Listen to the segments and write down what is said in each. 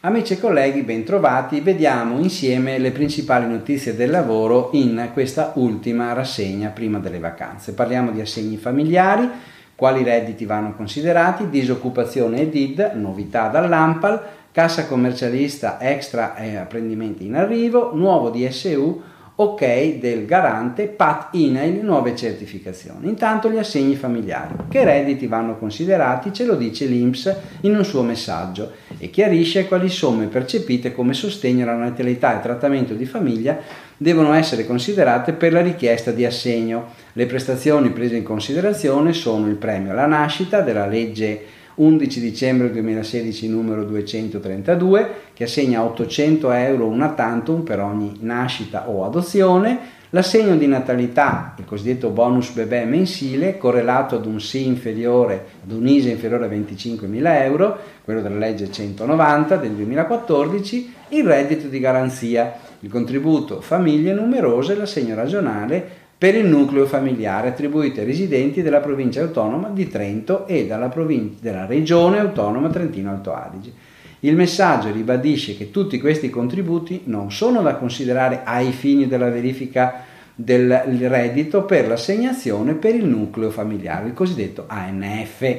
Amici e colleghi, bentrovati. Vediamo insieme le principali notizie del lavoro in questa ultima rassegna prima delle vacanze. Parliamo di assegni familiari, quali redditi vanno considerati, disoccupazione e DID, novità dall'AMPAL, cassa commercialista extra e apprendimenti in arrivo, nuovo DSU, ok del garante, PAT INAIL, nuove certificazioni. Intanto gli assegni familiari. Che redditi vanno considerati? Ce lo dice l'INPS in un suo messaggio e chiarisce quali somme percepite come sostegno alla natalità e trattamento di famiglia devono essere considerate per la richiesta di assegno. Le prestazioni prese in considerazione sono il premio alla nascita della legge 11 dicembre 2016 numero 232 che assegna 800 euro una tantum per ogni nascita o adozione, l'assegno di natalità, il cosiddetto bonus bebè mensile, correlato ad un sì inferiore, ad un ISE inferiore a 25.000 euro, quello della legge 190 del 2014, il reddito di garanzia, il contributo famiglie numerose, l'assegno regionale per il nucleo familiare attribuito ai residenti della provincia autonoma di Trento e dalla, della regione autonoma Trentino-Alto Adige. Il messaggio ribadisce che tutti questi contributi non sono da considerare ai fini della verifica del reddito per l'assegnazione per il nucleo familiare, il cosiddetto ANF.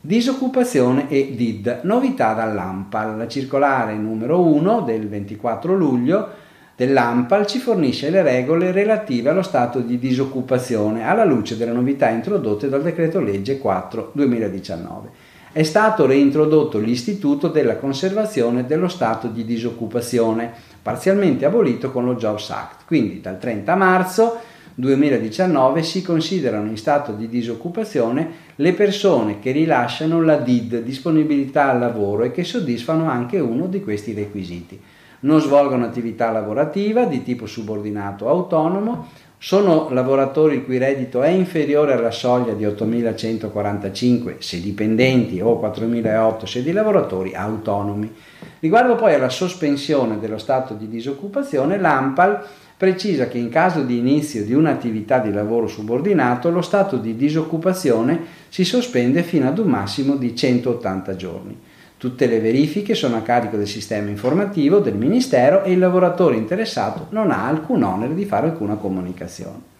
Disoccupazione e DID, novità dall'AMPAL, la circolare numero 1 del 24 luglio dell'AMPAL ci fornisce le regole relative allo stato di disoccupazione alla luce delle novità introdotte dal decreto legge 4 2019. È stato reintrodotto l'istituto della conservazione dello stato di disoccupazione, parzialmente abolito con lo Jobs Act. Quindi dal 30 marzo 2019 si considerano in stato di disoccupazione le persone che rilasciano la DID, disponibilità al lavoro, e che soddisfano anche uno di questi requisiti non svolgono attività lavorativa di tipo subordinato autonomo, sono lavoratori il cui reddito è inferiore alla soglia di 8.145 se dipendenti o 4.008 se di lavoratori autonomi. Riguardo poi alla sospensione dello stato di disoccupazione, l'AMPAL precisa che in caso di inizio di un'attività di lavoro subordinato lo stato di disoccupazione si sospende fino ad un massimo di 180 giorni. Tutte le verifiche sono a carico del sistema informativo del Ministero e il lavoratore interessato non ha alcun onere di fare alcuna comunicazione.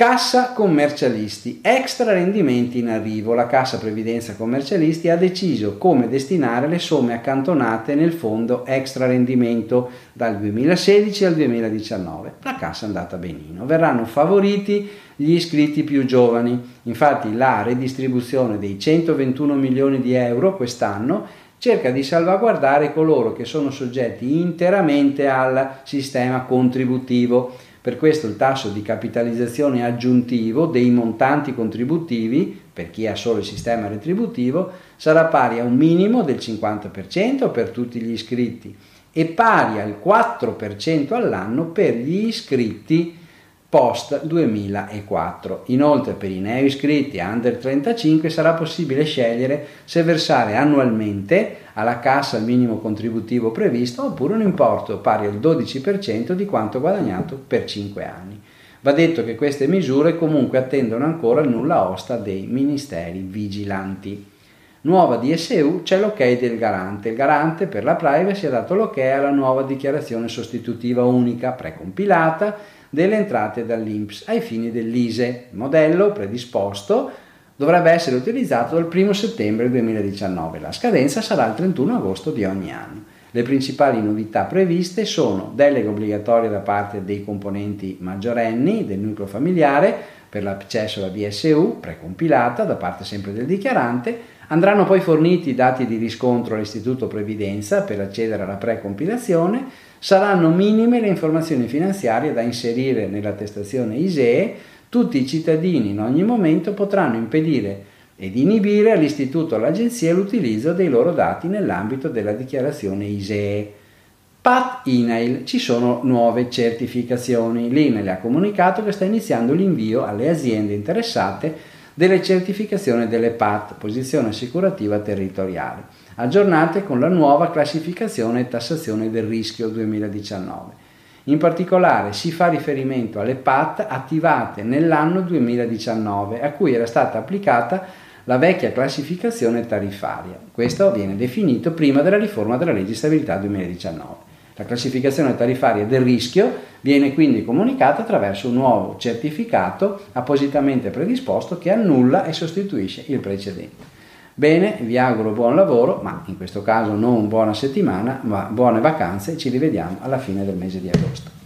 Cassa commercialisti, extra rendimenti in arrivo. La Cassa Previdenza Commercialisti ha deciso come destinare le somme accantonate nel fondo extra rendimento dal 2016 al 2019. La Cassa è andata benino. Verranno favoriti gli iscritti più giovani. Infatti la redistribuzione dei 121 milioni di euro quest'anno cerca di salvaguardare coloro che sono soggetti interamente al sistema contributivo per questo il tasso di capitalizzazione aggiuntivo dei montanti contributivi, per chi ha solo il sistema retributivo, sarà pari a un minimo del 50% per tutti gli iscritti e pari al 4% all'anno per gli iscritti post 2004. Inoltre per i neoiscritti under 35 sarà possibile scegliere se versare annualmente alla cassa il minimo contributivo previsto oppure un importo pari al 12% di quanto guadagnato per 5 anni. Va detto che queste misure comunque attendono ancora il nulla osta dei ministeri vigilanti. Nuova DSU c'è l'ok del garante. Il garante per la privacy ha dato l'ok alla nuova dichiarazione sostitutiva unica precompilata delle entrate dall'INPS ai fini dell'ISE. Il modello predisposto dovrebbe essere utilizzato dal 1 settembre 2019. La scadenza sarà il 31 agosto di ogni anno. Le principali novità previste sono delega obbligatoria da parte dei componenti maggiorenni del nucleo familiare per l'accesso alla DSU precompilata da parte sempre del dichiarante, andranno poi forniti i dati di riscontro all'Istituto Previdenza per accedere alla precompilazione, saranno minime le informazioni finanziarie da inserire nell'attestazione ISEE, tutti i cittadini in ogni momento potranno impedire ed inibire all'istituto o all'agenzia l'utilizzo dei loro dati nell'ambito della dichiarazione ISEE. PAT INAIL ci sono nuove certificazioni. L'INAIL ha comunicato che sta iniziando l'invio alle aziende interessate delle certificazioni delle PAT, posizione assicurativa territoriale aggiornate con la nuova classificazione e tassazione del rischio 2019. In particolare si fa riferimento alle PAT attivate nell'anno 2019 a cui era stata applicata la vecchia classificazione tariffaria. Questo viene definito prima della riforma della legge di stabilità 2019. La classificazione tariffaria del rischio viene quindi comunicata attraverso un nuovo certificato appositamente predisposto che annulla e sostituisce il precedente. Bene, vi auguro buon lavoro, ma in questo caso non buona settimana, ma buone vacanze, ci rivediamo alla fine del mese di agosto.